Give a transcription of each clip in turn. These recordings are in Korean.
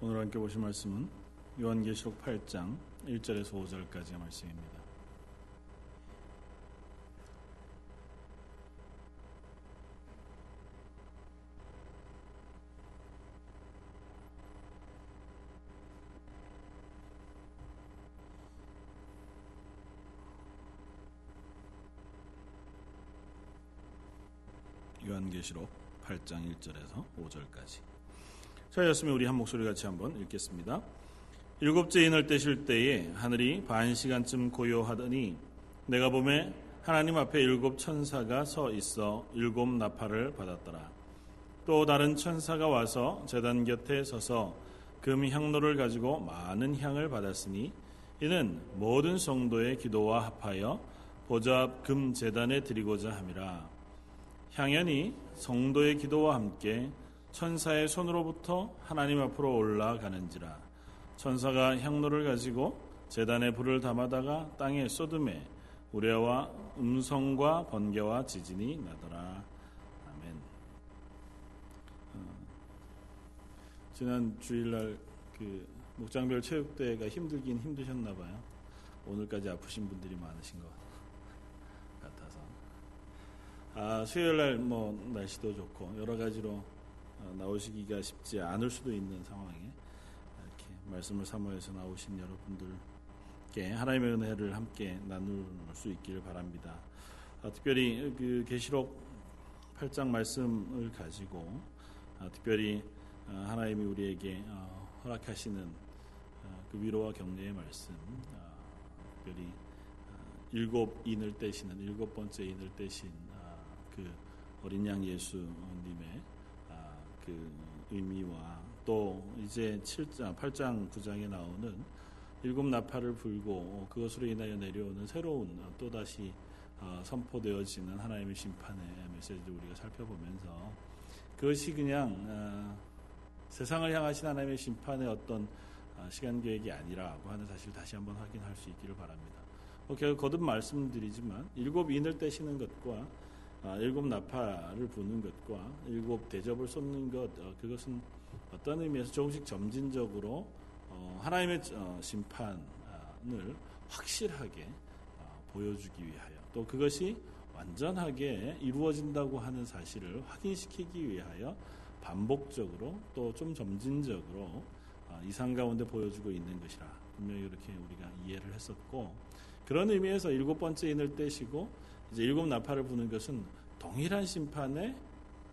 오늘 함께 보실 말씀은 요한계시록 8장 1절에서 5절까지의 말씀입니다. 요한계시록 8장 1절에서 5절까지. 자였으면 우리 한 목소리 같이 한번 읽겠습니다. 일곱째 인을 떼실 때에 하늘이 반 시간쯤 고요하더니 내가 봄에 하나님 앞에 일곱 천사가 서 있어 일곱 나팔을 받았더라. 또 다른 천사가 와서 제단 곁에 서서 금 향로를 가지고 많은 향을 받았으니 이는 모든 성도의 기도와 합하여 보좌 앞 금 제단에 드리고자 함이라. 향연이 성도의 기도와 함께 천사의 손으로부터 하나님 앞으로 올라가는지라 천사가 향로를 가지고 재단에 불을 담아다가 땅에 쏟음에 우레와 음성과 번개와 지진이 나더라 아멘. 어, 지난 주일날 그 목장별 체육대회가 힘들긴 힘드셨나 봐요. 오늘까지 아프신 분들이 많으신 것 같아서. 아, 수요일 날 뭐 날씨도 좋고 여러 가지로 어, 나오시기가 쉽지 않을 수도 있는 상황에 이렇게 말씀을 사모해서 나오신 여러분들께 하나님의 은혜를 함께 나눌 수 있기를 바랍니다. 아, 특별히 그 계시록 8장 말씀을 가지고 아, 특별히 아, 하나님이 우리에게 어, 허락하시는 그 위로와 격려의 말씀, 특별히 일곱 인을 떼시는 일곱 번째 인을 떼신 그 어린 양 예수님의 아, 그 의미와 또 이제 7장, 8장, 9장에 나오는 일곱 나팔을 불고 그것으로 인하여 내려오는 새로운 또다시 어, 선포되어지는 하나님의 심판의 메시지를 우리가 살펴보면서 그것이 그냥 어, 세상을 향하신 하나님의 심판의 어떤 어, 시간 계획이 아니라고 하는 사실을 다시 한번 확인할 수 있기를 바랍니다. 뭐 결국 거듭 말씀드리지만 일곱 인을 떼시는 것과 아, 일곱 나팔을 부는 것과 일곱 대접을 쏟는 것 어, 그것은 어떤 의미에서 조금씩 점진적으로 어, 하나님의 어, 심판을 확실하게 보여주기 위하여 또 그것이 완전하게 이루어진다고 하는 사실을 확인시키기 위하여 반복적으로 또 좀 점진적으로 이상 가운데 보여주고 있는 것이라 분명히 이렇게 우리가 이해를 했었고 그런 의미에서 일곱 번째 인을 떼시고 이제 일곱 나팔을 부는 것은 동일한 심판의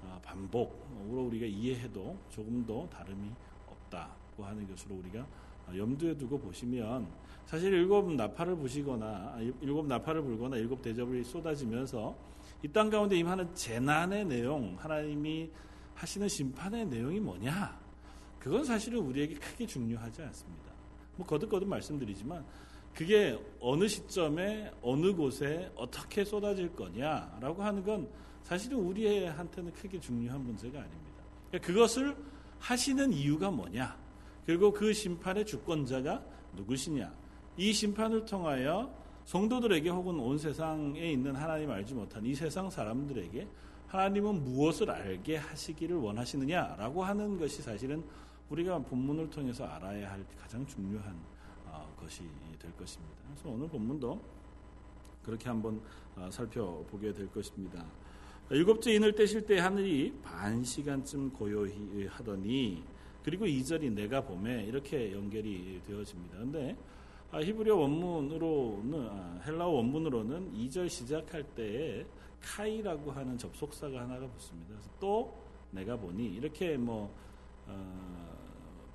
어, 반복으로 우리가 이해해도 조금 더 다름이 없다고 하는 것으로 우리가 어, 염두에 두고 보시면 사실 일곱 나팔을 부시거나 아, 일곱 나팔을 불거나 일곱 대접이 쏟아지면서 이 땅 가운데 임하는 재난의 내용, 하나님이 하시는 심판의 내용이 뭐냐? 그건 사실은 우리에게 크게 중요하지 않습니다. 뭐 거듭거듭 말씀드리지만 그게 어느 시점에 어느 곳에 어떻게 쏟아질 거냐라고 하는 건 사실은 우리한테는 크게 중요한 문제가 아닙니다. 그러니까 그것을 하시는 이유가 뭐냐? 그리고 그 심판의 주권자가 누구시냐? 이 심판을 통하여 성도들에게 혹은 온 세상에 있는 하나님 알지 못한 이 세상 사람들에게 하나님은 무엇을 알게 하시기를 원하시느냐라고 하는 것이 사실은 우리가 본문을 통해서 알아야 할 가장 중요한 어, 것이 될 것입니다. 그래서 오늘 본문도 그렇게 한번 어, 살펴보게 될 것입니다. 일곱째 인을 떼실 때 하늘이 반 시간쯤 고요히 하더니 그리고 이절이 내가 봄에 이렇게 연결이 되어집니다. 근데 아, 히브리어 원문으로는 아, 헬라어 원문으로는 이 절 시작할 때에 카이라고 하는 접속사가 하나가 붙습니다. 그래서 또 내가 보니 이렇게 뭐 어,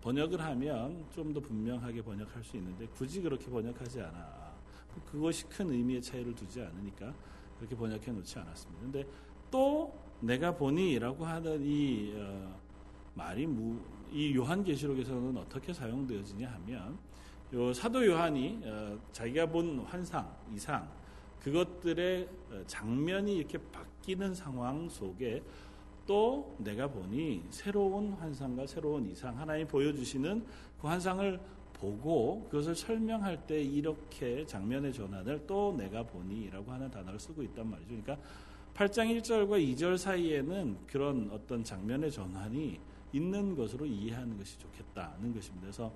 번역을 하면 좀 더 분명하게 번역할 수 있는데 굳이 그렇게 번역하지 않아. 그것이 큰 의미의 차이를 두지 않으니까 그렇게 번역해 놓지 않았습니다. 근데 또 내가 보니라고 하는 이 어, 말이 무, 이 요한계시록에서는 어떻게 사용되어지냐 하면 요 사도 요한이 어, 자기가 본 환상 이상 그것들의 어, 장면이 이렇게 바뀌는 상황 속에 또 내가 보니 새로운 환상과 새로운 이상 하나님 보여주시는 그 환상을 보고 그것을 설명할 때 이렇게 장면의 전환을 또 내가 보니라고 하는 단어를 쓰고 있단 말이죠. 그러니까 8장 1절과 2절 사이에는 그런 어떤 장면의 전환이 있는 것으로 이해하는 것이 좋겠다는 것입니다. 그래서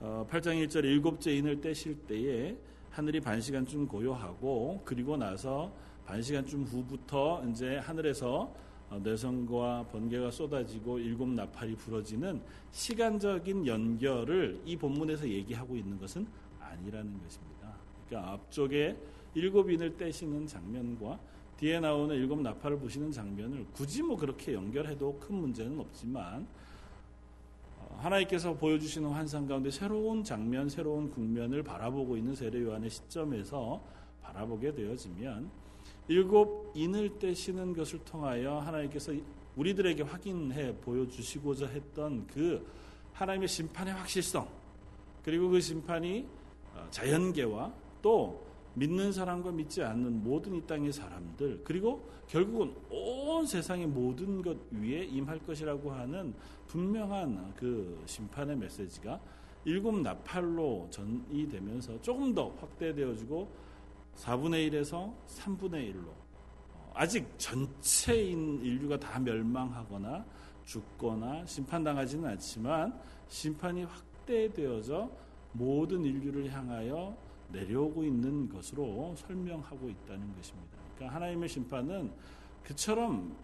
8장 1절 일곱째 인을 떼실 때에 하늘이 반 시간쯤 고요하고 그리고 나서 반 시간쯤 후부터 이제 하늘에서 내성과 번개가 쏟아지고 일곱 나팔이 부러지는 시간적인 연결을 이 본문에서 얘기하고 있는 것은 아니라는 것입니다. 그러니까 앞쪽에 일곱 인을 떼시는 장면과 뒤에 나오는 일곱 나팔을 보시는 장면을 굳이 뭐 그렇게 연결해도 큰 문제는 없지만 어, 하나님께서 보여주시는 환상 가운데 새로운 장면, 새로운 국면을 바라보고 있는 세례 요한의 시점에서 바라보게 되어지면 일곱 인을 떼시는 것을 통하여 하나님께서 우리들에게 확인해 보여주시고자 했던 그 하나님의 심판의 확실성 그리고 그 심판이 어, 자연계와 또 믿는 사람과 믿지 않는 모든 이 땅의 사람들 그리고 결국은 온 세상의 모든 것 위에 임할 것이라고 하는 분명한 그 심판의 메시지가 일곱 나팔로 전이 되면서 조금 더 확대되어지고 4분의 1에서 3분의 1로 아직 전체인 인류가 다 멸망하거나 죽거나 심판당하지는 않지만 심판이 확대되어져 모든 인류를 향하여 내려오고 있는 것으로 설명하고 있다는 것입니다. 그러니까 하나님의 심판은 그처럼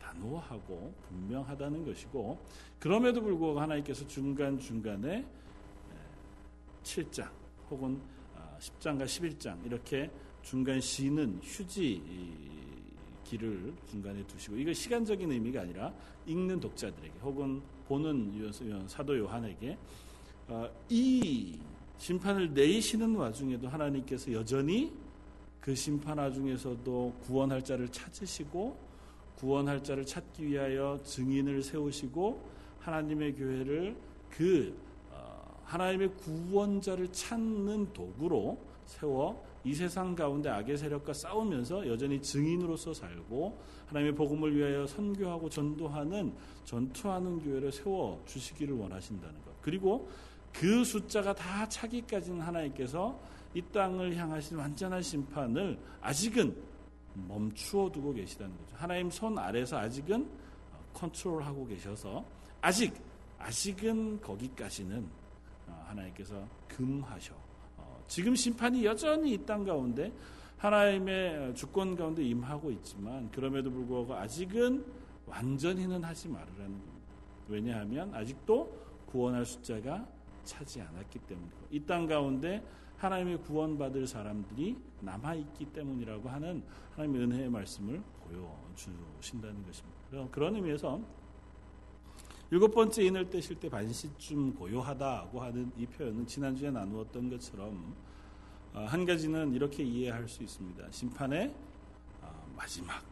단호하고 분명하다는 것이고 그럼에도 불구하고 하나님께서 중간중간에 7장 혹은 10장과 아, 11장 이렇게 중간 쉬는 휴지 길을 중간에 두시고 이거 시간적인 의미가 아니라 읽는 독자들에게 혹은 보는 사도 요한에게 어, 이 심판을 내리시는 와중에도 하나님께서 여전히 그 심판 와중에서도 구원할 자를 찾으시고 구원할 자를 찾기 위하여 증인을 세우시고 하나님의 교회를 그 어, 하나님의 구원자를 찾는 도구로 세워 이 세상 가운데 악의 세력과 싸우면서 여전히 증인으로서 살고 하나님의 복음을 위하여 선교하고 전도하는 전투하는 교회를 세워 주시기를 원하신다는 것. 그리고 그 숫자가 다 차기까지는 하나님께서 이 땅을 향하신 완전한 심판을 아직은 멈추어 두고 계시다는 거죠. 하나님 손 아래서 아직은 컨트롤하고 계셔서 아직 아직은 거기까지는 어, 하나님께서 금하셔. 어, 지금 심판이 여전히 이 땅 가운데 하나님의 주권 가운데 임하고 있지만 그럼에도 불구하고 아직은 완전히는 하지 말으라는 겁니다. 왜냐하면 아직도 구원할 숫자가 차지 않았기 때문이고 이 땅 가운데 하나님의 구원받을 사람들이 남아 있기 때문이라고 하는 하나님의 은혜의 말씀을 보여주신다는 것입니다. 그런 의미에서 일곱 번째 인을 떼실 때 반시쯤 고요하다고 하는 이 표현은 지난주에 나누었던 것처럼 어, 한 가지는 이렇게 이해할 수 있습니다. 심판의 어, 마지막.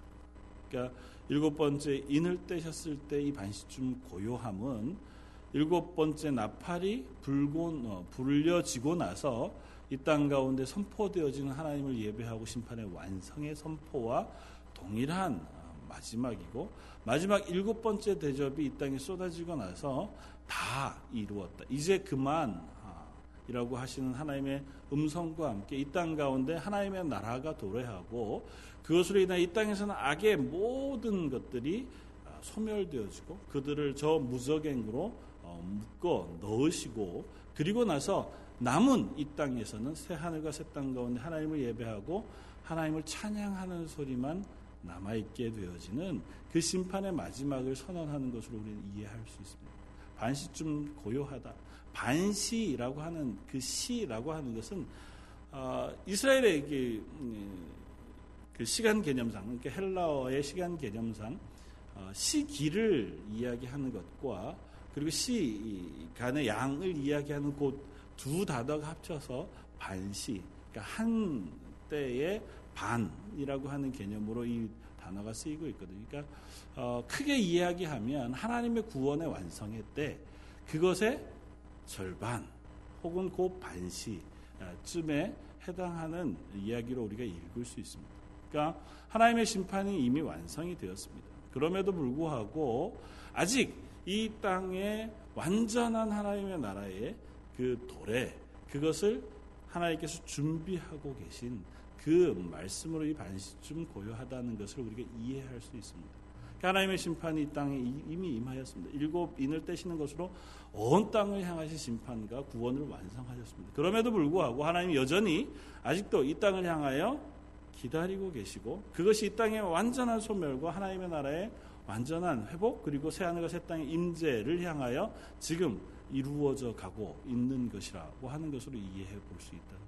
그러니까 일곱 번째 인을 떼셨을 때 이 반시쯤 고요함은 일곱 번째 나팔이 불고 어, 불려지고 나서 이 땅 가운데 선포되어지는 하나님을 예배하고 심판의 완성의 선포와 동일한 어, 마지막이고 마지막 일곱 번째 대접이 이 땅에 쏟아지고 나서 다 이루었다. 이제 그만 이라고 하시는 하나님의 음성과 함께 이 땅 가운데 하나님의 나라가 도래하고 그것으로 인해 이 땅에서는 악의 모든 것들이 어, 소멸되어지고 그들을 저 무적행으로 어, 묶어 넣으시고 그리고 나서 남은 이 땅에서는 새 하늘과 새 땅 가운데 하나님을 예배하고 하나님을 찬양하는 소리만 남아있게 되어지는 그 심판의 마지막을 선언하는 것으로 우리는 이해할 수 있습니다. 반시쯤 고요하다. 반시라고 하는 그 시라고 하는 것은 어, 이스라엘의 음, 그 시간 개념상, 그러니까 헬라어의 시간 개념상 어, 시기를 이야기하는 것과 그리고 시 간의 양을 이야기하는 곧두 단어가 합쳐서 반시, 그러니까 한 때의 반이라고 하는 개념으로 이 단어가 쓰이고 있거든요. 그러니까 어, 크게 이야기하면 하나님의 구원의 완성의 때 그것의 절반 혹은 그 반시쯤에 해당하는 이야기로 우리가 읽을 수 있습니다. 그러니까 하나님의 심판이 이미 완성이 되었습니다. 그럼에도 불구하고 아직 이 땅에 완전한 하나님의 나라의 그 도래 그것을 하나님께서 준비하고 계신 그 말씀으로 이 반시쯤 고요하다는 것을 우리가 이해할 수 있습니다. 그러니까 하나님의 심판이 이 땅에 이미 임하였습니다. 일곱 인을 떼시는 것으로 온 땅을 향하신 심판과 구원을 완성하셨습니다. 그럼에도 불구하고 하나님 여전히 아직도 이 땅을 향하여 기다리고 계시고 그것이 이 땅의 완전한 소멸과 하나님의 나라의 완전한 회복 그리고 새 하늘과 새 땅의 임재를 향하여 지금 이루어져 가고 있는 것이라고 하는 것으로 이해해 볼 수 있다는 것.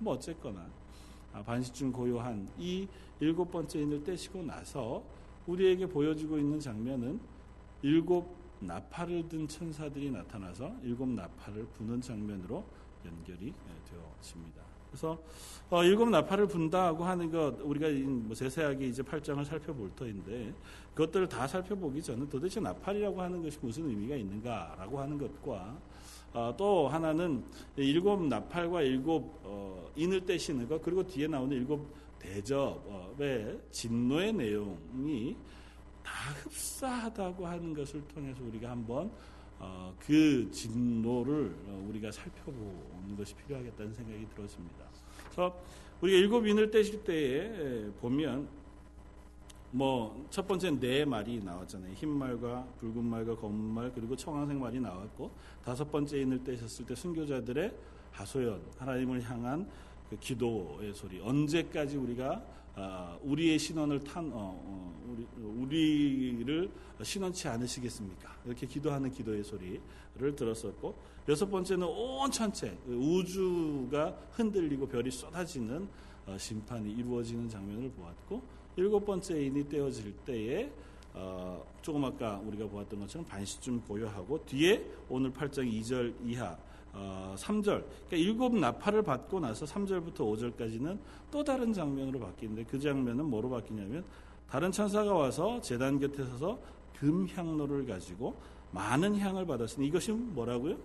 뭐 어쨌거나 아, 반시중 고요한 이 일곱 번째 인을 떼시고 나서 우리에게 보여지고 있는 장면은 일곱 나팔을 든 천사들이 나타나서 일곱 나팔을 부는 장면으로 연결이 예, 되어집니다. 그래서 어, 일곱 나팔을 분다고 하는 것 우리가 뭐 세세하게 이제 8장을 살펴볼 터인데 그것들을 다 살펴보기 전에 도대체 나팔이라고 하는 것이 무슨 의미가 있는가라고 하는 것과 어, 또 하나는 일곱 나팔과 일곱 어, 인을 떼시는 것 그리고 뒤에 나오는 일곱 대접의 진노의 내용이 다 흡사하다고 하는 것을 통해서 우리가 한번 어, 그 진노를 어, 우리가 살펴보는 것이 필요하겠다는 생각이 들었습니다. 그래서 우리가 일곱 인을 떼실 때에 보면 뭐 첫 번째 네 말이 나왔잖아요. 흰 말과 붉은 말과 검은 말 그리고 청황색 말이 나왔고 다섯 번째 인을 떼셨을 때 순교자들의 하소연 하나님을 향한 그 기도의 소리 언제까지 우리가 아, 우리의 신원을 탄 어, 어, 우리, 우리 를 신원치 않으시겠습니까? 이렇게 기도하는 기도의 소리를 들었었고 여섯 번째는 온 전체 우주가 흔들리고 별이 쏟아지는 어, 심판이 이루어지는 장면을 보았고 일곱 번째 인이 떼어질 때에 어, 조금 아까 우리가 보았던 것처럼 반시쯤 고요하고 뒤에 오늘 8장 2절 이하 어, 3절 그러니까 일곱 나팔을 받고 나서 3절부터 5절까지는 또 다른 장면으로 바뀌는데 그 장면은 뭐로 바뀌냐면 다른 천사가 와서 재단 곁에 서서 금 향로를 가지고 많은 향을 받았으니 이것이 뭐라고요?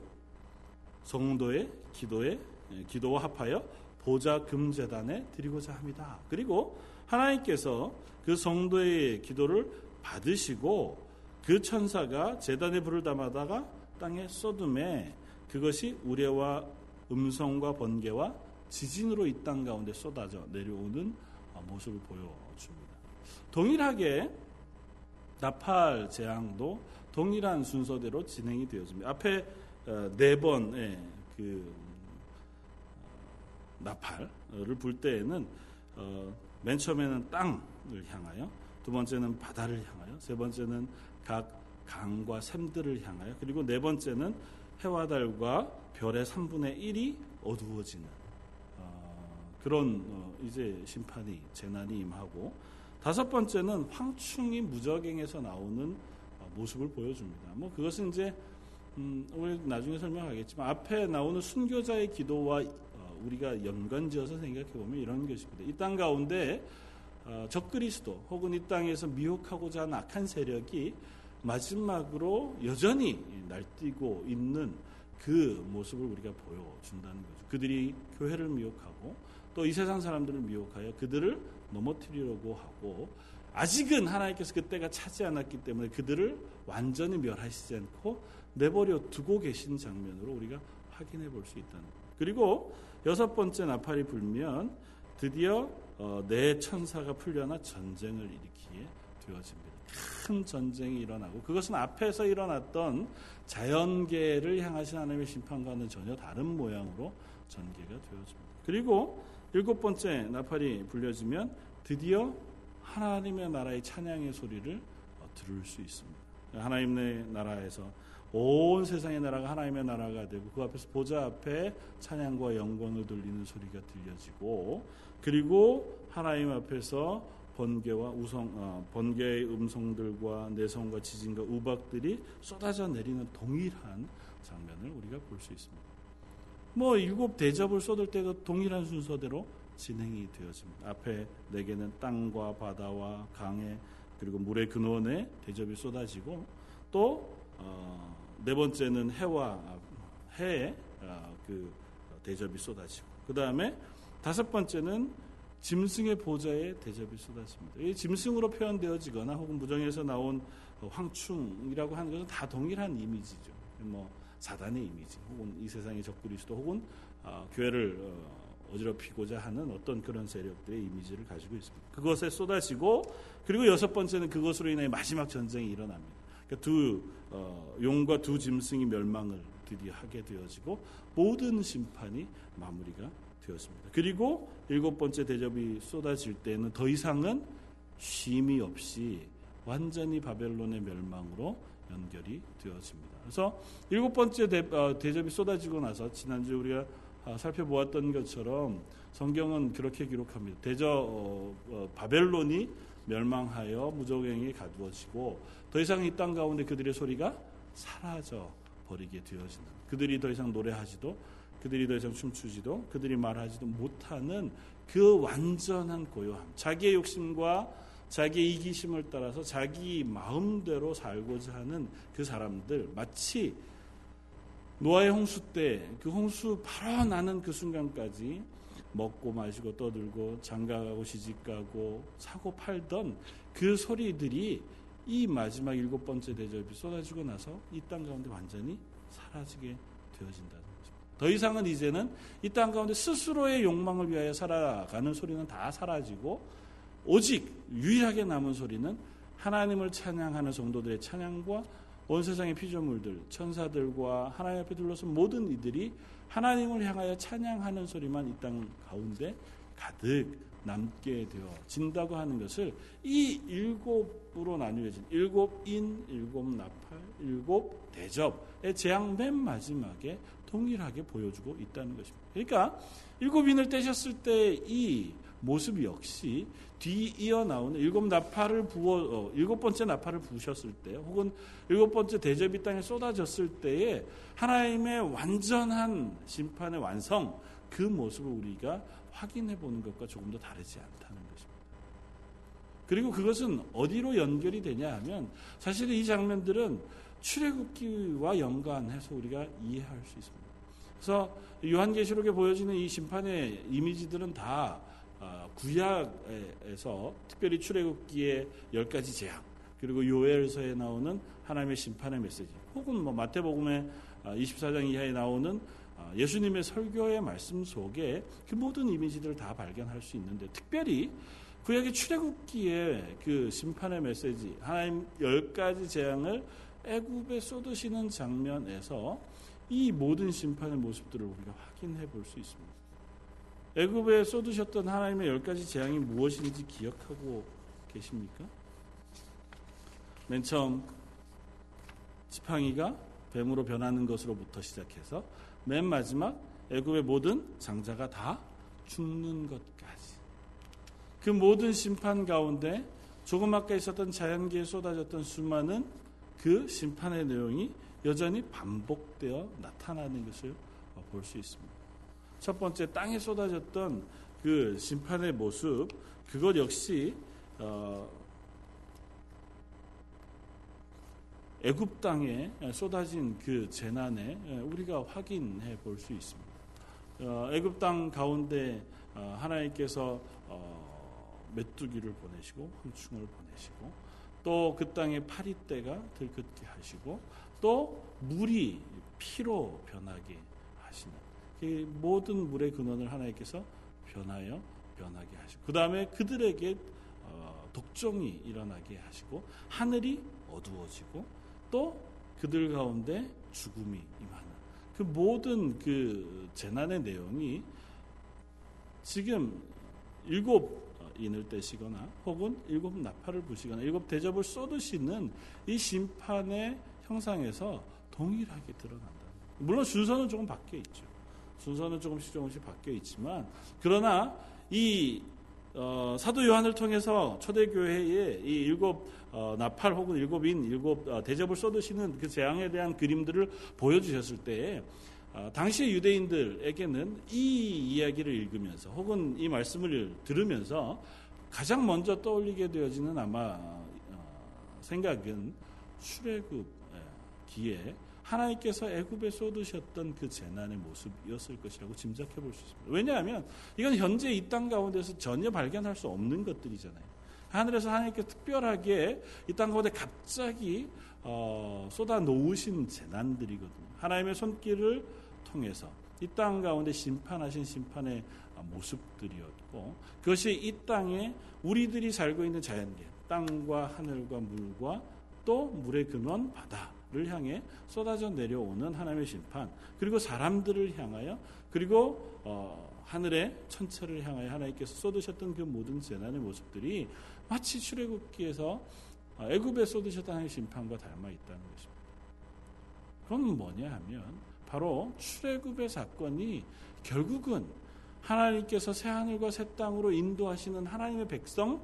성도의 기도에 예, 기도와 합하여 보좌 금재단에 드리고자 합니다. 그리고 하나님께서 그 성도의 기도를 받으시고 그 천사가 재단에 불을 담아다가 땅에 쏟음에 그것이 우레와 음성과 번개와 지진으로 이 땅 가운데 쏟아져 내려오는 모습을 보여줍니다. 동일하게 나팔 재앙도 동일한 순서대로 진행이 되어집니다. 앞에 어, 네 번의 그 어, 나팔을 불 때에는 어, 맨 처음에는 땅을 향하여, 두 번째는 바다를 향하여, 세 번째는 각 강과 샘들을 향하여, 그리고 네 번째는 해와 달과 별의 3분의 1이 어두워지는 그런 이제 심판이 재난이 임하고 다섯 번째는 황충이 무적행에서 나오는 모습을 보여줍니다. 뭐 그것은 이제 음, 우리 나중에 설명하겠지만 앞에 나오는 순교자의 기도와 어, 우리가 연관지어서 생각해 보면 이런 것입니다. 이 땅 가운데 어, 적그리스도 혹은 이 땅에서 미혹하고자 하는 악한 세력이 마지막으로 여전히 날뛰고 있는 그 모습을 우리가 보여준다는 거죠. 그들이 교회를 미혹하고 또 이 세상 사람들을 미혹하여 그들을 넘어뜨리려고 하고 아직은 하나님께서 그때가 차지 않았기 때문에 그들을 완전히 멸하시지 않고 내버려 두고 계신 장면으로 우리가 확인해 볼 수 있다는 것. 그리고 여섯 번째 나팔이 불면 드디어 어, 내 천사가 풀려나 전쟁을 일으키게 되어집니다. 큰 전쟁이 일어나고 그것은 앞에서 일어났던 자연계를 향하신 하나님의 심판과는 전혀 다른 모양으로 전개가 되어집니다. 그리고 일곱 번째 나팔이 불려지면 드디어 하나님의 나라의 찬양의 소리를 어, 들을 수 있습니다. 하나님의 나라에서 온 세상의 나라가 하나님의 나라가 되고 그 앞에서 보좌 앞에 찬양과 영광을 돌리는 소리가 들려지고 그리고 하나님 앞에서 번개와 우성 어, 번개의 음성들과 내성과 지진과 우박들이 쏟아져 내리는 동일한 장면을 우리가 볼 수 있습니다. 뭐 일곱 대접을 쏟을 때도 동일한 순서대로 진행이 되어집니다. 앞에 네 개는 땅과 바다와 강에 그리고 물의 근원에 대접이 쏟아지고 또 네 어, 번째는 해와 해에 어, 그 대접이 쏟아지고 그 다음에 다섯 번째는 짐승의 보좌에 대접이 쏟아집니다. 이 짐승으로 표현되어지거나 혹은 무정에서 나온 황충이라고 하는 것은 다 동일한 이미지죠. 뭐 사단의 이미지, 혹은 이 세상의 적그리스도, 혹은 어, 교회를 어, 어지럽히고자 하는 어떤 그런 세력들의 이미지를 가지고 있습니다. 그것에 쏟아지고 그리고 여섯 번째는 그것으로 인해 마지막 전쟁이 일어납니다. 그러니까 두 어, 용과 두 짐승이 멸망을 드디어 하게 되어지고 모든 심판이 마무리가 되었습니다. 그리고 일곱 번째 대접이 쏟아질 때는 더 이상은 쉼이 없이 완전히 바벨론의 멸망으로 연결이 되어집니다. 그래서 일곱 번째 대, 어, 접이 쏟아지고 나서 지난주 우리가 아, 살펴보았던 것처럼 성경은 그렇게 기록합니다. 대저 어, 어, 바벨론이 멸망하여 무적행에 가두어지고 더 이상 이 땅 가운데 그들의 소리가 사라져 버리게 되어지는 그들이 더 이상 노래하지도 그들이 더 이상 춤추지도 그들이 말하지도 못하는 그 완전한 고요함 자기의 욕심과 자기의 이기심을 따라서 자기 마음대로 살고자 하는 그 사람들 마치 노아의 홍수 때 그 홍수 바로 나는 그 순간까지 먹고 마시고 떠들고 장가가고 시집가고 사고 팔던 그 소리들이 이 마지막 일곱 번째 대접이 쏟아지고 나서 이 땅 가운데 완전히 사라지게 되어진다는 것입니다. 더 이상은 이제는 이 땅 가운데 스스로의 욕망을 위하여 살아가는 소리는 다 사라지고 오직 유일하게 남은 소리는 하나님을 찬양하는 성도들의 찬양과 온 세상의 피조물들, 천사들과 하나님 앞에 둘러서 모든 이들이 하나님을 향하여 찬양하는 소리만 이 땅 가운데 가득 남게 되어진다고 하는 것을 이 일곱으로 나뉘어진 일곱 인, 일곱 나팔, 일곱 대접의 재앙 맨 마지막에 동일하게 보여주고 있다는 것입니다. 그러니까 일곱 인을 떼셨을 때 이 모습 역시 뒤이어 나오는 일곱 나팔을 부어 어, 일곱 번째 나팔을 부으셨을 때 혹은 일곱 번째 대접이 땅에 쏟아졌을 때에 하나님의 완전한 심판의 완성 그 모습을 우리가 확인해 보는 것과 조금 더 다르지 않다는 것입니다. 그리고 그것은 어디로 연결이 되냐 하면 사실 이 장면들은 출애굽기와 연관해서 우리가 이해할 수 있습니다. 그래서 요한계시록에 보여지는 이 심판의 이미지들은 다 아, 구약에서 특별히 출애굽기의 열 가지 재앙 그리고 요엘서에 나오는 하나님의 심판의 메시지 혹은 뭐 마태복음의 24장 아, 이하에 나오는 아, 예수님의 설교의 말씀 속에 그 모든 이미지들을 다 발견할 수 있는데 특별히 구약의 출애굽기의 그 심판의 메시지 하나님 열 가지 재앙을 애굽에 쏟으시는 장면에서 이 모든 심판의 모습들을 우리가 확인해 볼 수 있습니다. 애굽에 쏟으셨던 하나님의 열 가지 재앙이 무엇인지 기억하고 계십니까? 맨 처음 지팡이가 뱀으로 변하는 것으로부터 시작해서 맨 마지막 애굽의 모든 장자가 다 죽는 것까지 그 모든 심판 가운데 조금 아까 있었던 자연계에 쏟아졌던 수많은 그 심판의 내용이 여전히 반복되어 나타나는 것을 볼 수 있습니다. 첫 번째 땅에 쏟아졌던 그 심판의 모습 그것 역시 어, 애굽 땅에 쏟아진 그 재난에 우리가 확인해 볼 수 있습니다. 어, 애굽 땅 가운데 어, 하나님께서 어, 메뚜기를 보내시고 황충을 보내시고 또 그 땅에 파리떼가 들끓게 하시고 또 물이 피로 변하게 하시는 이 모든 물의 근원을 하나님께서 변하여 변하게 하시고 그 다음에 그들에게 어, 독종이 일어나게 하시고 하늘이 어두워지고 또 그들 가운데 죽음이 임하는 그 모든 그 재난의 내용이 지금 일곱 인을 떼시거나 혹은 일곱 나팔을 부시거나 일곱 대접을 쏟으시는 이 심판의 형상에서 동일하게 드러난다. 물론 순서는 조금 바뀌어 있죠. 순서는 조금씩 조금씩 바뀌어 있지만 그러나 이 어, 사도 요한을 통해서 초대교회에 이 일곱 어, 나팔 혹은 일곱 인 일곱 어, 대접을 쏟으시는 그 재앙에 대한 그림들을 보여주셨을 때 어, 당시의 유대인들에게는 이 이야기를 읽으면서 혹은 이 말씀을 들으면서 가장 먼저 떠올리게 되어지는 아마 어, 생각은 출애굽 기에 하나님께서 애굽에 쏟으셨던 그 재난의 모습이었을 것이라고 짐작해 볼 수 있습니다. 왜냐하면 이건 현재 이 땅 가운데서 전혀 발견할 수 없는 것들이잖아요. 하늘에서 하나님께서 특별하게 이 땅 가운데 갑자기 어, 쏟아 놓으신 재난들이거든요. 하나님의 손길을 통해서 이 땅 가운데 심판하신 심판의 모습들이었고 그것이 이 땅에 우리들이 살고 있는 자연계 땅과 하늘과 물과 또 물의 근원 바다 를 향해 쏟아져 내려오는 하나님의 심판 그리고 사람들을 향하여 그리고 어, 하늘의 천체를 향하여 하나님께서 쏟으셨던 그 모든 재난의 모습들이 마치 출애굽기에서 어, 애굽에 쏟으셨던 하나님의 심판과 닮아 있다는 것입니다. 그건 뭐냐 하면 바로 출애굽의 사건이 결국은 하나님께서 새 하늘과 새 땅으로 인도하시는 하나님의 백성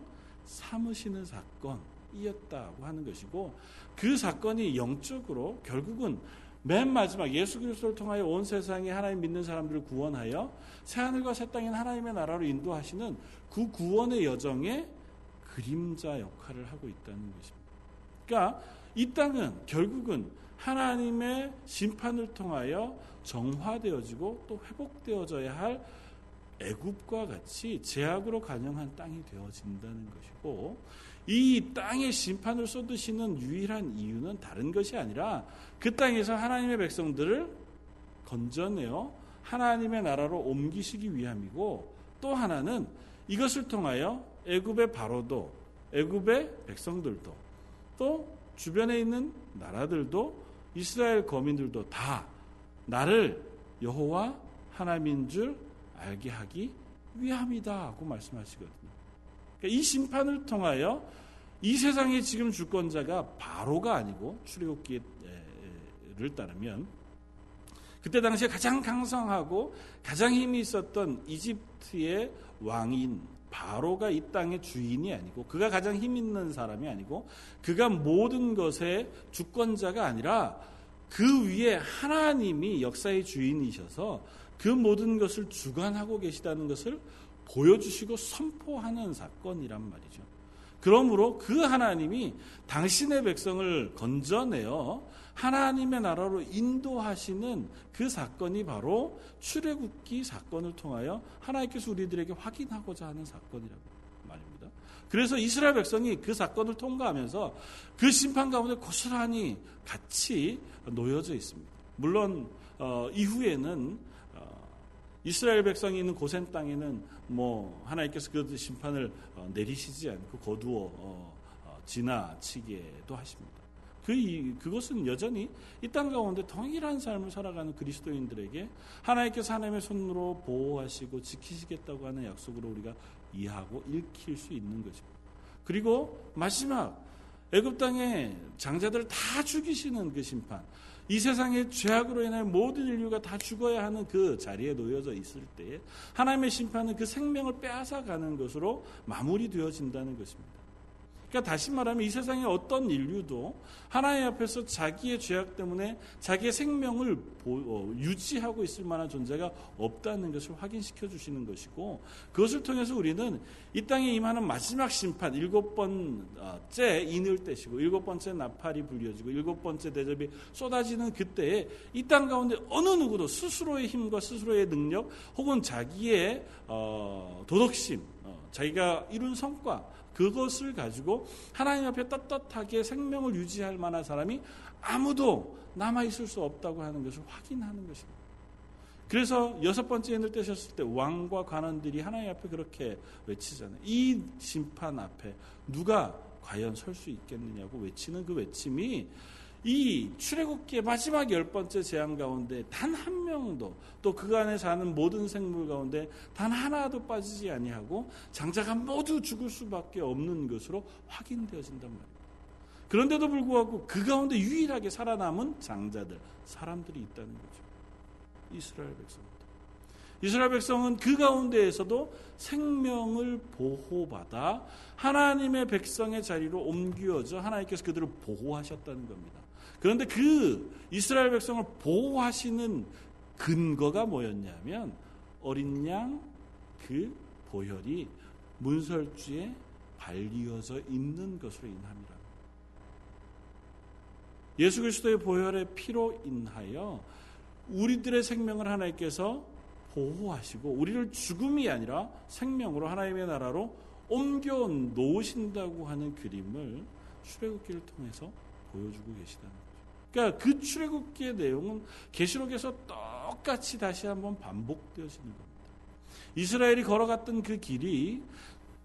삼으시는 사건 이었다고 하는 것이고 그 사건이 영적으로 결국은 맨 마지막 예수 그리스도를 통하여 온 세상에 하나님 믿는 사람들을 구원하여 새 하늘과 새 땅인 하나님의 나라로 인도하시는 그 구원의 여정에 그림자 역할을 하고 있다는 것입니다. 그러니까 이 땅은 결국은 하나님의 심판을 통하여 정화되어지고 또 회복되어져야 할 애굽과 같이 제약으로 간영한 땅이 되어진다는 것이고 이 땅에 심판을 쏟으시는 유일한 이유는 다른 것이 아니라 그 땅에서 하나님의 백성들을 건져내어 하나님의 나라로 옮기시기 위함이고 또 하나는 이것을 통하여 애굽의 바로도 애굽의 백성들도 또 주변에 있는 나라들도 이스라엘 거민들도 다 나를 여호와 하나님인 줄 알게 하기 위함이다 하고 말씀하시거든요. 그러니까 이 심판을 통하여 이 세상의 지금 주권자가 바로가 아니고 출애굽기를 따르면 그때 당시에 가장 강성하고 가장 힘이 있었던 이집트의 왕인 바로가 이 땅의 주인이 아니고 그가 가장 힘 있는 사람이 아니고 그가 모든 것의 주권자가 아니라 그 위에 하나님이 역사의 주인이셔서 그 모든 것을 주관하고 계시다는 것을 보여주시고 선포하는 사건이란 말이죠. 그러므로 그 하나님이 당신의 백성을 건져내어 하나님의 나라로 인도하시는 그 사건이 바로 출애굽기 사건을 통하여 하나님께서 우리들에게 확인하고자 하는 사건이라고 말입니다. 그래서 이스라엘 백성이 그 사건을 통과하면서 그 심판 가운데 고스란히 같이 놓여져 있습니다. 물론 어, 이후에는 어, 이스라엘 백성이 있는 고센 땅에는 뭐 하나님께서 그 심판을 어, 내리시지 않고 거두어 어, 어, 지나치게도 하십니다. 그 그것은 여전히 이 땅 가운데 동일한 삶을 살아가는 그리스도인들에게 하나님께서 하나님의 손으로 보호하시고 지키시겠다고 하는 약속으로 우리가 이해하고 읽힐 수 있는 것입니다. 그리고 마지막 애굽 땅의 장자들을 다 죽이시는 그 심판. 이 세상의 죄악으로 인해 모든 인류가 다 죽어야 하는 그 자리에 놓여져 있을 때에 하나님의 심판은 그 생명을 빼앗아 가는 것으로 마무리되어진다는 것입니다. 그러니까 다시 말하면 이 세상의 어떤 인류도 하나님 앞에서 자기의 죄악 때문에 자기의 생명을 어, 유지하고 있을 만한 존재가 없다는 것을 확인시켜 주시는 것이고 그것을 통해서 우리는 이 땅에 임하는 마지막 심판 일곱 번째 인을 떼시고 일곱 번째 나팔이 불려지고 일곱 번째 대접이 쏟아지는 그때에 이 땅 가운데 어느 누구도 스스로의 힘과 스스로의 능력 혹은 자기의 어, 도덕심 어, 자기가 이룬 성과 그것을 가지고 하나님 앞에 떳떳하게 생명을 유지할 만한 사람이 아무도 남아 있을 수 없다고 하는 것을 확인하는 것입니다. 그래서 여섯 번째 인을 떼셨을 때 왕과 관원들이 하나님 앞에 그렇게 외치잖아요. 이 심판 앞에 누가 과연 설 수 있겠느냐고 외치는 그 외침이 이 출애굽기의 마지막 열 번째 재앙 가운데 단 한 명도 또 그 안에 사는 모든 생물 가운데 단 하나도 빠지지 아니하고 장자가 모두 죽을 수밖에 없는 것으로 확인되어진단 말입니다. 그런데도 불구하고 그 가운데 유일하게 살아남은 장자들, 사람들이 있다는 거죠. 이스라엘 백성입니다. 이스라엘 백성은 그 가운데에서도 생명을 보호받아 하나님의 백성의 자리로 옮겨져 하나님께서 그들을 보호하셨다는 겁니다. 그런데 그 이스라엘 백성을 보호하시는 근거가 뭐였냐면 어린 양 그 보혈이 문설주에 발리어져 있는 것으로 인합니다. 예수 그리스도의 보혈의 피로 인하여 우리들의 생명을 하나님께서 보호하시고 우리를 죽음이 아니라 생명으로 하나님의 나라로 옮겨 놓으신다고 하는 그림을 출애굽기를 통해서 보여주고 계시다는 그러니까 그 출애굽기의 내용은 계시록에서 똑같이 다시 한번 반복되어지는 겁니다. 이스라엘이 걸어갔던 그 길이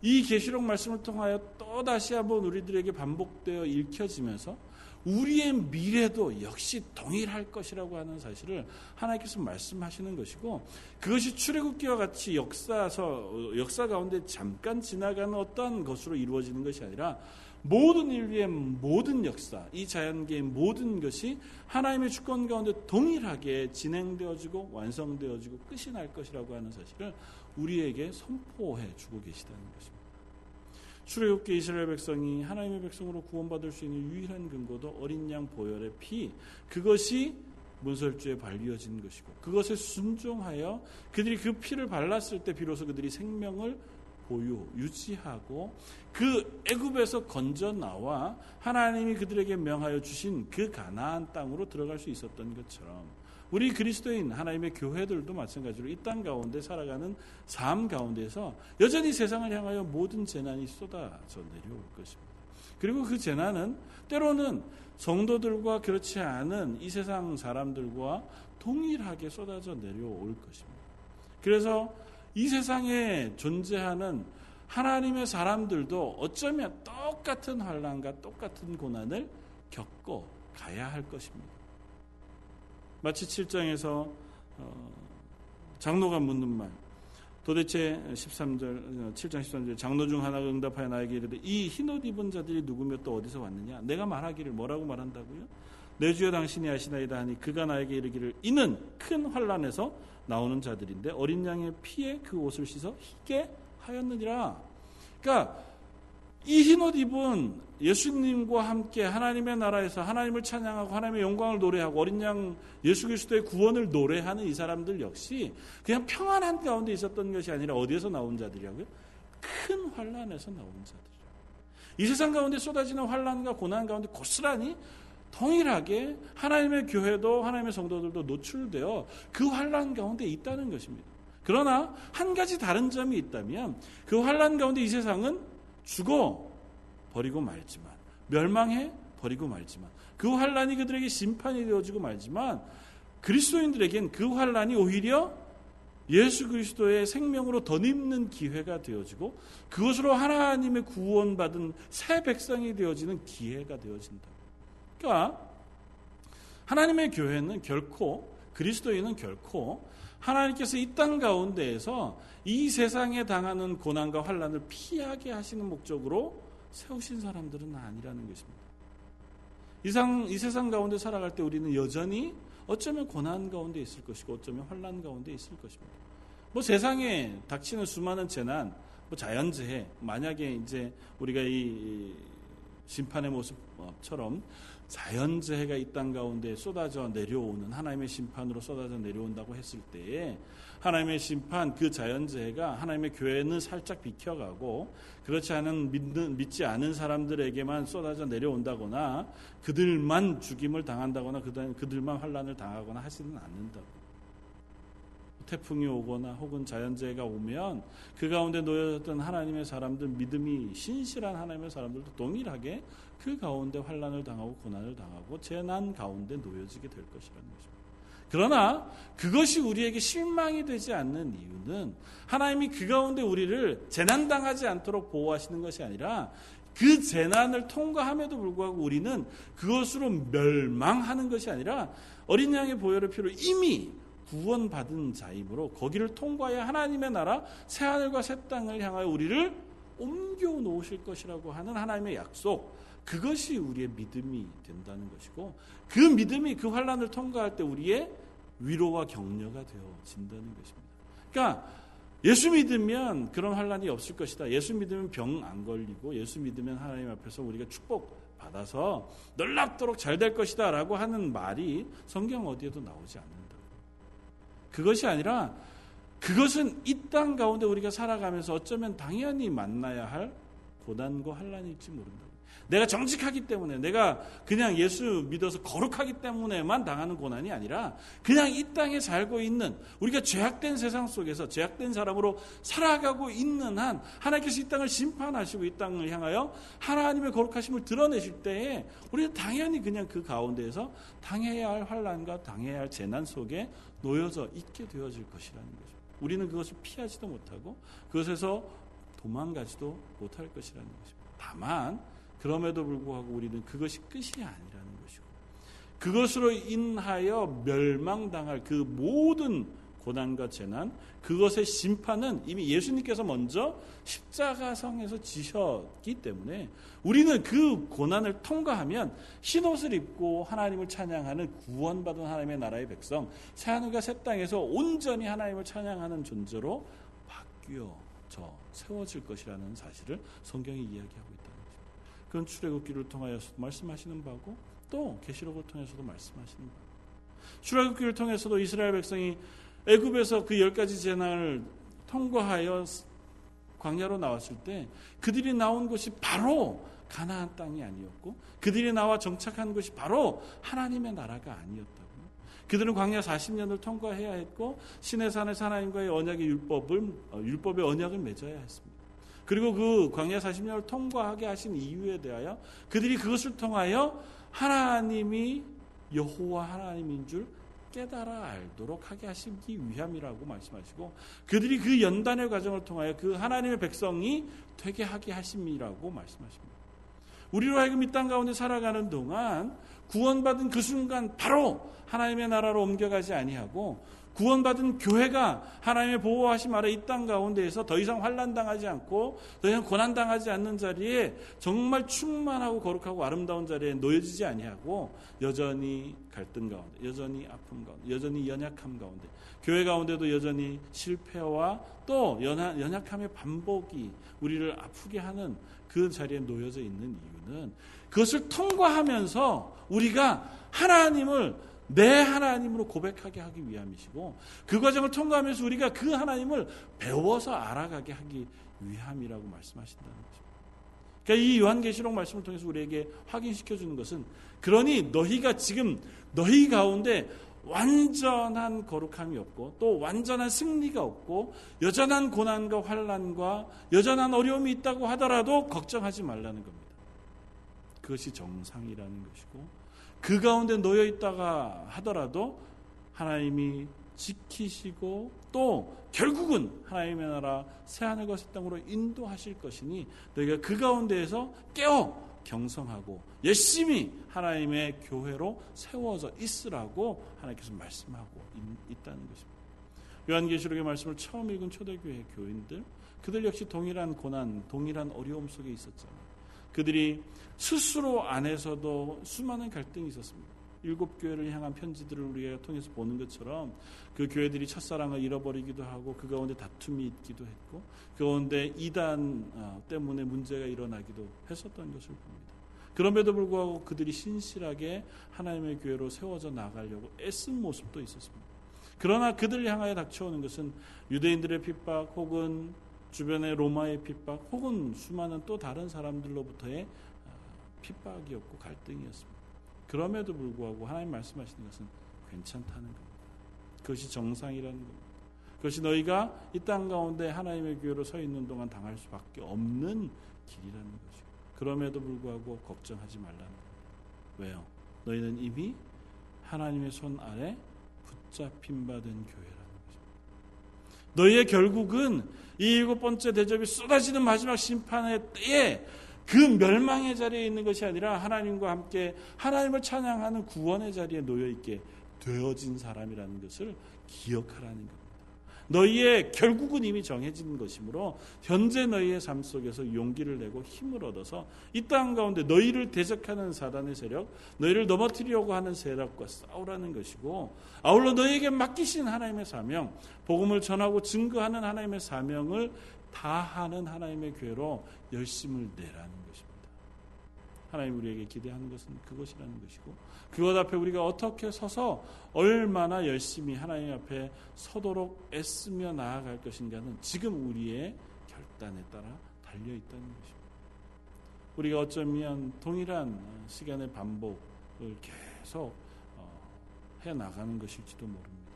이 계시록 말씀을 통하여 또 다시 한번 우리들에게 반복되어 읽혀지면서 우리의 미래도 역시 동일할 것이라고 하는 사실을 하나님께서 말씀하시는 것이고 그것이 출애굽기와 같이 역사서 역사 가운데 잠깐 지나가는 어떠한 것으로 이루어지는 것이 아니라 모든 인류의 모든 역사, 이 자연계의 모든 것이 하나님의 주권 가운데 동일하게 진행되어지고 완성되어지고 끝이 날 것이라고 하는 사실을 우리에게 선포해 주고 계시다는 것입니다. 출애굽기 이스라엘 백성이 하나님의 백성으로 구원받을 수 있는 유일한 근거도 어린 양 보혈의 피 그것이 문설주에 발리어진 것이고 그것에 순종하여 그들이 그 피를 발랐을 때 비로소 그들이 생명을 보유 유지하고 그 애굽에서 건져 나와 하나님이 그들에게 명하여 주신 그 가나안 땅으로 들어갈 수 있었던 것처럼 우리 그리스도인 하나님의 교회들도 마찬가지로 이 땅 가운데 살아가는 삶 가운데서 여전히 세상을 향하여 모든 재난이 쏟아져 내려올 것입니다. 그리고 그 재난은 때로는 성도들과 그렇지 않은 이 세상 사람들과 동일하게 쏟아져 내려올 것입니다. 그래서 이 세상에 존재하는 하나님의 사람들도 어쩌면 똑같은 환란과 똑같은 고난을 겪고 가야 할 것입니다. 마치 7장에서 어, 장로가 묻는 말 도대체 13절 7장 13절 장로 중 하나가 응답하여 나에게 이르되 이 흰옷 입은 자들이 누구며 또 어디서 왔느냐 내가 말하기를 뭐라고 말한다고요 내 주여 당신이 아시나이다 하니 그가 나에게 이르기를 이는 큰 환란에서 나오는 자들인데 어린 양의 피에 그 옷을 씻어 희게 하였느니라 그러니까 이 흰 옷 입은 예수님과 함께 하나님의 나라에서 하나님을 찬양하고 하나님의 영광을 노래하고 어린 양 예수 그리스도의 구원을 노래하는 이 사람들 역시 그냥 평안한 가운데 있었던 것이 아니라 어디에서 나온 자들이라고요? 큰 환란에서 나온 자들이라고. 이 세상 가운데 쏟아지는 환란과 고난 가운데 고스란히 동일하게 하나님의 교회도 하나님의 성도들도 노출되어 그 환란 가운데 있다는 것입니다. 그러나 한 가지 다른 점이 있다면 그 환란 가운데 이 세상은 죽어 버리고 말지만 멸망해 버리고 말지만 그 환란이 그들에게 심판이 되어지고 말지만 그리스도인들에겐 그 환란이 오히려 예수 그리스도의 생명으로 덧입는 기회가 되어지고 그것으로 하나님의 구원받은 새 백성이 되어지는 기회가 되어진다. 그러니까 하나님의 교회는 결코 그리스도인은 결코 하나님께서 이 땅 가운데에서 이 세상에 당하는 고난과 환란을 피하게 하시는 목적으로 세우신 사람들은 아니라는 것입니다. 이상 이 세상 가운데 살아갈 때 우리는 여전히 어쩌면 고난 가운데 있을 것이고 어쩌면 환란 가운데 있을 것입니다. 뭐 세상에 닥치는 수많은 재난, 뭐 자연재해, 만약에 이제 우리가 이 심판의 모습처럼 자연재해가 이 땅 가운데 쏟아져 내려오는 하나님의 심판으로 쏟아져 내려온다고 했을 때에 하나님의 심판 그 자연재해가 하나님의 교회는 살짝 비켜가고 그렇지 않은 믿는, 믿지 않은 사람들에게만 쏟아져 내려온다거나 그들만 죽임을 당한다거나 그들만 환란을 당하거나 하지는 않는다고. 태풍이 오거나 혹은 자연재해가 오면 그 가운데 놓여졌던 하나님의 사람들 믿음이 신실한 하나님의 사람들도 동일하게 그 가운데 환란을 당하고 고난을 당하고 재난 가운데 놓여지게 될 것이라는 것입니다. 그러나 그것이 우리에게 실망이 되지 않는 이유는 하나님이 그 가운데 우리를 재난 당하지 않도록 보호하시는 것이 아니라 그 재난을 통과함에도 불구하고 우리는 그것으로 멸망하는 것이 아니라 어린 양의 보혈의 피로 이미 구원받은 자이므로 거기를 통과해야 하나님의 나라 새 하늘과 새 땅을 향하여 우리를 옮겨 놓으실 것이라고 하는 하나님의 약속 그것이 우리의 믿음이 된다는 것이고 그 믿음이 그 환란을 통과할 때 우리의 위로와 격려가 되어진다는 것입니다. 그러니까 예수 믿으면 그런 환란이 없을 것이다. 예수 믿으면 병 안 걸리고 예수 믿으면 하나님 앞에서 우리가 축복 받아서 놀랍도록 잘 될 것이다 라고 하는 말이 성경 어디에도 나오지 않는다. 그것이 아니라 그것은 이 땅 가운데 우리가 살아가면서 어쩌면 당연히 만나야 할 고난과 환란일지 모른다. 내가 정직하기 때문에 내가 그냥 예수 믿어서 거룩하기 때문에만 당하는 고난이 아니라 그냥 이 땅에 살고 있는 우리가 죄악된 세상 속에서 죄악된 사람으로 살아가고 있는 한 하나님께서 이 땅을 심판하시고 이 땅을 향하여 하나님의 거룩하심을 드러내실 때에 우리는 당연히 그냥 그 가운데에서 당해야 할 환란과 당해야 할 재난 속에 놓여져 있게 되어질 것이라는 거죠. 우리는 그것을 피하지도 못하고 그것에서 도망가지도 못할 것이라는 것입니다. 다만 그럼에도 불구하고 우리는 그것이 끝이 아니라는 것이고 그것으로 인하여 멸망당할 그 모든 고난과 재난, 그것의 심판은 이미 예수님께서 먼저 십자가성에서 지셨기 때문에 우리는 그 고난을 통과하면 흰옷을 입고 하나님을 찬양하는 구원받은 하나님의 나라의 백성, 새하늘과 새 땅에서 온전히 하나님을 찬양하는 존재로 바뀌어져 세워질 것이라는 사실을 성경이 이야기하고 것입니다. 그건 출애굽기를 통하여서 말씀하시는 바고 또 계시록을 통해서도 말씀하시는 바. 출애굽기를 통해서도 이스라엘 백성이 애굽에서 그 열 가지 재난을 통과하여 광야로 나왔을 때 그들이 나온 곳이 바로 가나안 땅이 아니었고 그들이 나와 정착한 곳이 바로 하나님의 나라가 아니었다고. 그들은 광야 40년을 통과해야 했고 신의 산에서 하나님과의 언약의 율법을 어, 율법의 언약을 맺어야 했습니다. 그리고 그 광야 40년을 통과하게 하신 이유에 대하여 그들이 그것을 통하여 하나님이 여호와 하나님인 줄 깨달아 알도록 하게 하시기 위함이라고 말씀하시고 그들이 그 연단의 과정을 통하여 그 하나님의 백성이 되게 하게 하심이라고 말씀하십니다. 우리로 하여금 이 땅 가운데 살아가는 동안 구원받은 그 순간 바로 하나님의 나라로 옮겨가지 아니하고 구원받은 교회가 하나님의 보호하심 아래 이 땅 가운데에서 더 이상 환란당하지 않고 더 이상 고난당하지 않는 자리에 정말 충만하고 거룩하고 아름다운 자리에 놓여지지 아니하고 여전히 갈등 가운데, 여전히 아픔 가운데, 여전히 연약함 가운데, 교회 가운데도 여전히 실패와 또 연약함의 반복이 우리를 아프게 하는 그 자리에 놓여져 있는 이유는 그것을 통과하면서 우리가 하나님을 내 하나님으로 고백하게 하기 위함이시고 그 과정을 통과하면서 우리가 그 하나님을 배워서 알아가게 하기 위함이라고 말씀하신다는 거죠. 그러니까 이 요한계시록 말씀을 통해서 우리에게 확인시켜 주는 것은 그러니 너희가 지금 너희 가운데 완전한 거룩함이 없고 또 완전한 승리가 없고 여전한 고난과 환란과 여전한 어려움이 있다고 하더라도 걱정하지 말라는 겁니다. 그것이 정상이라는 것이고 그 가운데 놓여 있다가 하더라도 하나님이 지키시고 또 결국은 하나님의 나라 새하늘과 새 땅으로 인도하실 것이니 너희가 그 가운데에서 깨어 경성하고 열심히 하나님의 교회로 세워져 있으라고 하나님께서 말씀하고 있다는 것입니다. 요한계시록의 말씀을 처음 읽은 초대교회 교인들 그들 역시 동일한 고난, 동일한 어려움 속에 있었잖아요. 그들이 스스로 안에서도 수많은 갈등이 있었습니다. 일곱 교회를 향한 편지들을 우리가 통해서 보는 것처럼 그 교회들이 첫사랑을 잃어버리기도 하고 그 가운데 다툼이 있기도 했고 그 가운데 이단 어, 때문에 문제가 일어나기도 했었던 것을 봅니다. 그럼에도 불구하고 그들이 신실하게 하나님의 교회로 세워져 나가려고 애쓴 모습도 있었습니다. 그러나 그들을 향하여 닥쳐오는 것은 유대인들의 핍박 혹은 주변의 로마의 핍박 혹은 수많은 또 다른 사람들로부터의 어, 핍박이었고 갈등이었습니다. 그럼에도 불구하고 하나님 말씀하시는 것은 괜찮다는 겁니다. 그것이 정상이라는 겁니다. 그것이 너희가 이 땅 가운데 하나님의 교회로 서 있는 동안 당할 수밖에 없는 길이라는 것이고 그럼에도 불구하고 걱정하지 말라는 겁니다. 왜요? 너희는 이미 하나님의 손 아래 붙잡힌 교회라는 것입니다. 너희의 결국은 이 일곱 번째 대접이 쏟아지는 마지막 심판의 때에 그 멸망의 자리에 있는 것이 아니라 하나님과 함께 하나님을 찬양하는 구원의 자리에 놓여 있게 되어진 사람이라는 것을 기억하라는 겁니다. 너희의 결국은 이미 정해진 것이므로 현재 너희의 삶 속에서 용기를 내고 힘을 얻어서 이 땅 가운데 너희를 대적하는 사단의 세력, 너희를 넘어뜨리려고 하는 세력과 싸우라는 것이고 아울러 너희에게 맡기신 하나님의 사명, 복음을 전하고 증거하는 하나님의 사명을 다하는 하나님의 교회로 열심을 내라는 것입니다. 하나님 우리에게 기대하는 것은 그것이라는 것이고 그것 앞에 우리가 어떻게 서서 얼마나 열심히 하나님 앞에 서도록 애쓰며 나아갈 것인가는 지금 우리의 결단에 따라 달려 있다는 것입니다. 우리가 어쩌면 동일한 시간의 반복을 계속 어, 해 나가는 것일지도 모릅니다.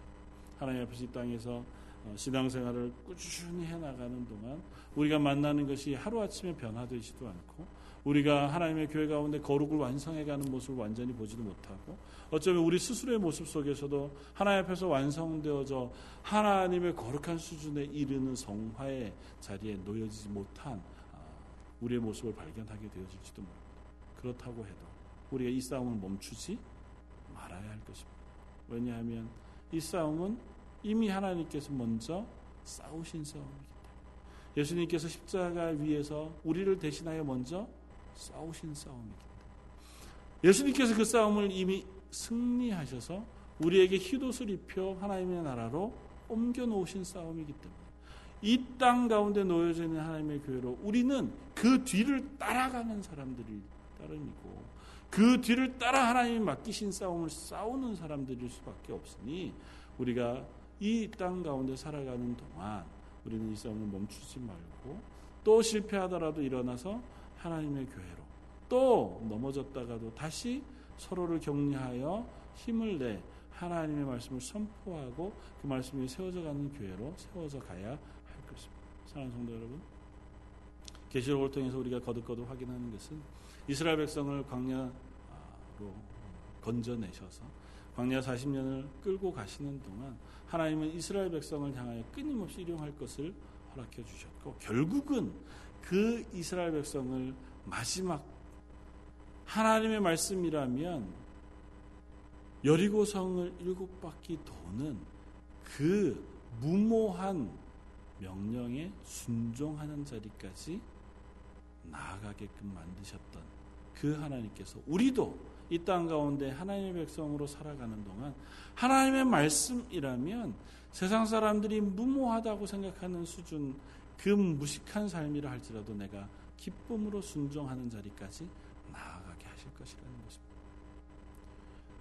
하나님 앞에서 이 땅에서 어, 신앙생활을 꾸준히 해 나가는 동안 우리가 만나는 것이 하루아침에 변화되지도 않고 우리가 하나님의 교회 가운데 거룩을 완성해가는 모습을 완전히 보지도 못하고 어쩌면 우리 스스로의 모습 속에서도 하나님 앞에서 완성되어져 하나님의 거룩한 수준에 이르는 성화의 자리에 놓여지지 못한 아, 우리의 모습을 발견하게 되어질지도 모릅니다. 그렇다고 해도 우리가 이 싸움을 멈추지 말아야 할 것입니다. 왜냐하면 이 싸움은 이미 하나님께서 먼저 싸우신 때문에 예수님께서 십자가 위에서 우리를 대신하여 먼저 싸우신 싸움이기 예수님께서 그 싸움을 이미 승리하셔서 우리에게 휘옷을 입혀 하나님의 나라로 옮겨 놓으신 싸움이기 때문에 이 땅 가운데 놓여져 있는 하나님의 교회로 우리는 그 뒤를 따라가는 사람들이 따름이고 그 뒤를 따라 하나님이 맡기신 싸움을 싸우는 사람들일 수밖에 없으니 우리가 이 땅 가운데 살아가는 동안 우리는 이 싸움을 멈추지 말고 또 실패하더라도 일어나서 하나님의 교회로 또 넘어졌다가도 다시 서로를 격려하여 힘을 내 하나님의 말씀을 선포하고 그 말씀이 세워져 가는 교회로 세워져 가야 할 것입니다. 사랑하는 성도 여러분, 계시록을 통해서 우리가 거듭거듭 확인하는 것은 이스라엘 백성을 광야로 건져내셔서 광야 40년을 끌고 가시는 동안 하나님은 이스라엘 백성을 향하여 끊임없이 일용할 것을 허락해 주셨고 결국은 그 이스라엘 백성을 마지막 하나님의 말씀이라면 여리고 성을 일곱 바퀴 도는 그 무모한 명령에 순종하는 자리까지 나아가게끔 만드셨던 그 하나님께서 우리도 이 땅 가운데 하나님의 백성으로 살아가는 동안 하나님의 말씀이라면 세상 사람들이 무모하다고 생각하는 수준 그 무식한 삶이라 할지라도 내가 기쁨으로 순종하는 자리까지 나아가게 하실 것이라는 것입니다.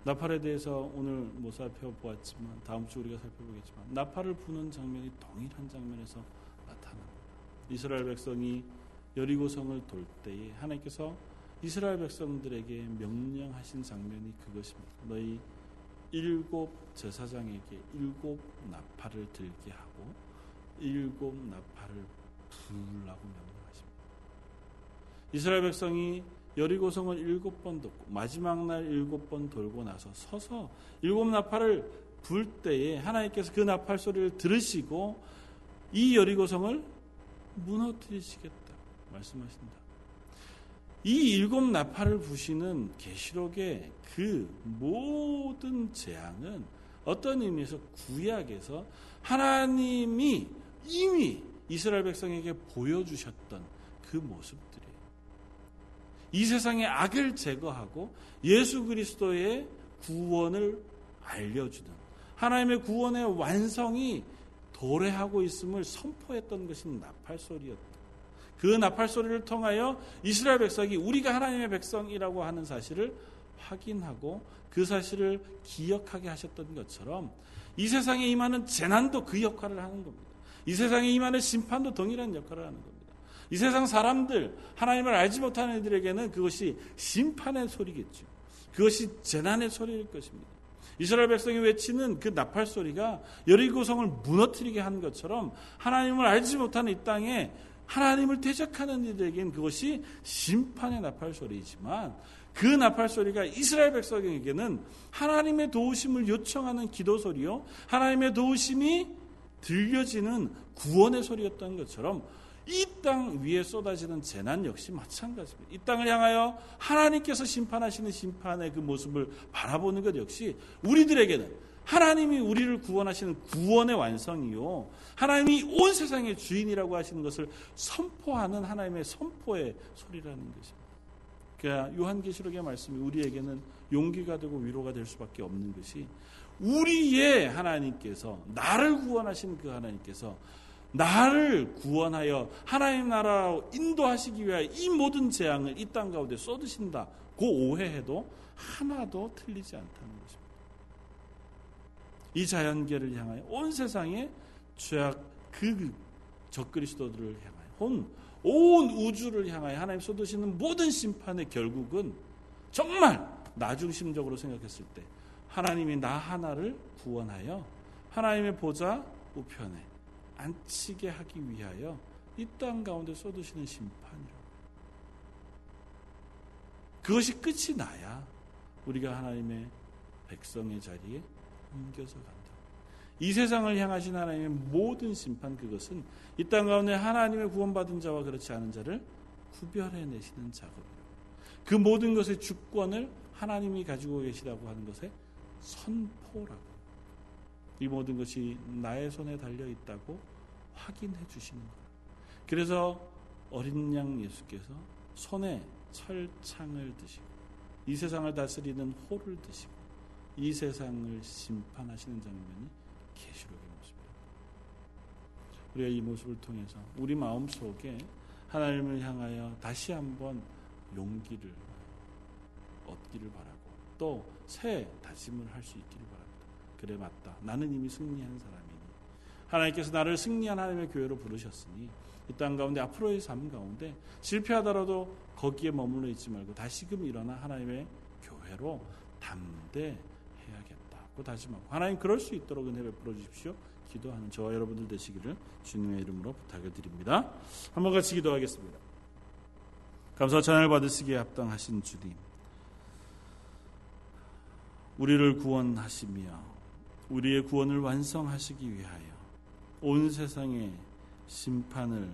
나팔에 대해서 오늘 못 살펴보았지만 다음 주 우리가 살펴보겠지만 나팔을 부는 장면이 동일한 장면에서 나타납니다. 이스라엘 백성이 여리고성을 돌 때에 하나님께서 이스라엘 백성들에게 명령하신 장면이 그것입니다. 너희 일곱 제사장에게 일곱 나팔을 들게 하고 일곱 나팔을 불라고 명령하십니다. 이스라엘 백성이 여리고성을 일곱 번 돕고 마지막 날 일곱 번 돌고 나서 서서 일곱 나팔을 불 때에 하나님께서 그 나팔 소리를 들으시고 이 여리고성을 무너뜨리시겠다 말씀하신다. 이 일곱 나팔을 부시는 계시록의 그 모든 재앙은 어떤 의미에서 구약에서 하나님이 이미 이스라엘 백성에게 보여주셨던 그 모습들이에요. 이 세상의 악을 제거하고 예수 그리스도의 구원을 알려주는 하나님의 구원의 완성이 도래하고 있음을 선포했던 것이 나팔 소리였다. 그 나팔 소리를 통하여 이스라엘 백성이 우리가 하나님의 백성이라고 하는 사실을 확인하고 그 사실을 기억하게 하셨던 것처럼 이 세상에 임하는 재난도 그 역할을 하는 겁니다. 이 세상에 임하는 심판도 동일한 역할을 하는 겁니다. 이 세상 사람들, 하나님을 알지 못하는 이들에게는 그것이 심판의 소리겠죠. 그것이 재난의 소리일 것입니다. 이스라엘 백성이 외치는 그 나팔 소리가 여리고성을 무너뜨리게 한 것처럼 하나님을 알지 못하는 이 땅에 하나님을 대적하는 이들에게는 그것이 심판의 나팔 소리이지만 그 나팔 소리가 이스라엘 백성에게는 하나님의 도우심을 요청하는 기도 소리요. 하나님의 도우심이 들려지는 구원의 소리였던 것처럼 이 땅 위에 쏟아지는 재난 역시 마찬가지입니다. 이 땅을 향하여 하나님께서 심판하시는 심판의 그 모습을 바라보는 것 역시 우리들에게는 하나님이 우리를 구원하시는 구원의 완성이요. 하나님이 온 세상의 주인이라고 하시는 것을 선포하는 하나님의 선포의 소리라는 것입니다. 그러니까 요한계시록의 말씀이 우리에게는 용기가 되고 위로가 될 수밖에 없는 것이 우리의 하나님께서 나를 구원하신 그 하나님께서 나를 구원하여 하나님 나라로 인도하시기 위하여 이 모든 재앙을 이 땅 가운데 쏟으신다. 그 오해해도 하나도 틀리지 않다는 것입니다. 이 자연계를 향하여 온 세상의 죄악 그 적그리스도들을 향하여 온, 온 우주를 향하여 하나님 쏟으시는 모든 심판의 결국은 정말 나중심적으로 생각했을 때 하나님이 나 하나를 구원하여 하나님의 보좌 우편에 앉히게 하기 위하여 이 땅 가운데 쏟으시는 심판이라고. 그것이 끝이 나야 우리가 하나님의 백성의 자리에 옮겨서 간다. 이 세상을 향하신 하나님의 모든 심판 그것은 이 땅 가운데 하나님의 구원받은 자와 그렇지 않은 자를 구별해 내시는 작업이에요. 그 모든 것의 주권을 하나님이 가지고 계시다고 하는 것의 선포라고. 이 모든 것이 나의 손에 달려 있다고 확인해 주시는 거예요. 그래서 어린 양 예수께서 손에 철창을 드시고 이 세상을 다스리는 호를 드시고 이 세상을 심판하시는 장면이 계시록의 모습입니다. 우리가 이 모습을 통해서 우리 마음 속에 하나님을 향하여 다시 한번 용기를 얻기를 바라고 또 새 다짐을 할 수 있기를 바랍니다. 그래 맞다. 나는 이미 승리한 사람이니 하나님께서 나를 승리한 하나님의 교회로 부르셨으니 이 땅 가운데 앞으로의 삶 가운데 실패하더라도 거기에 머물러 있지 말고 다시금 일어나 하나님의 교회로 담대해야겠다고 다짐하고 하나님 그럴 수 있도록 은혜 베풀어 주십시오. 기도하는 저와 여러분들 되시기를 주님의 이름으로 부탁을 드립니다. 한번 같이 기도하겠습니다. 감사 찬양을 받으시기에 합당하신 주님. 우리를 구원하시며 우리의 구원을 완성하시기 위하여 온 세상에 심판을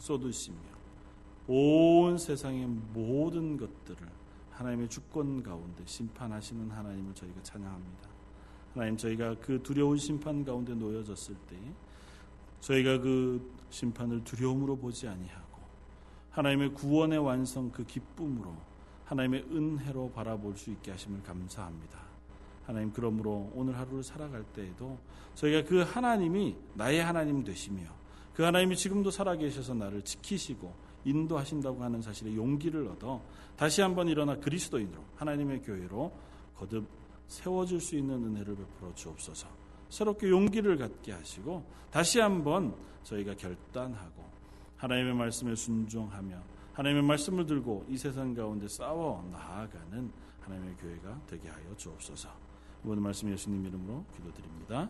쏟으시며 온 세상의 모든 것들을 하나님의 주권 가운데 심판하시는 하나님을 저희가 찬양합니다. 하나님 저희가 그 두려운 심판 가운데 놓여졌을 때 저희가 그 심판을 두려움으로 보지 아니하고 하나님의 구원의 완성 그 기쁨으로 하나님의 은혜로 바라볼 수 있게 하심을 감사합니다. 하나님 그러므로 오늘 하루를 살아갈 때에도 저희가 그 하나님이 나의 하나님 되시며 그 하나님이 지금도 살아계셔서 나를 지키시고 인도하신다고 하는 사실에 용기를 얻어 다시 한번 일어나 그리스도인으로 하나님의 교회로 거듭 세워질 수 있는 은혜를 베풀어 주옵소서. 새롭게 용기를 갖게 하시고 다시 한번 저희가 결단하고 하나님의 말씀에 순종하며 하나님의 말씀을 들고 이 세상 가운데 싸워 나아가는 하나님의 교회가 되게 하여 주옵소서. 이번 말씀 예수님 이름으로 기도드립니다.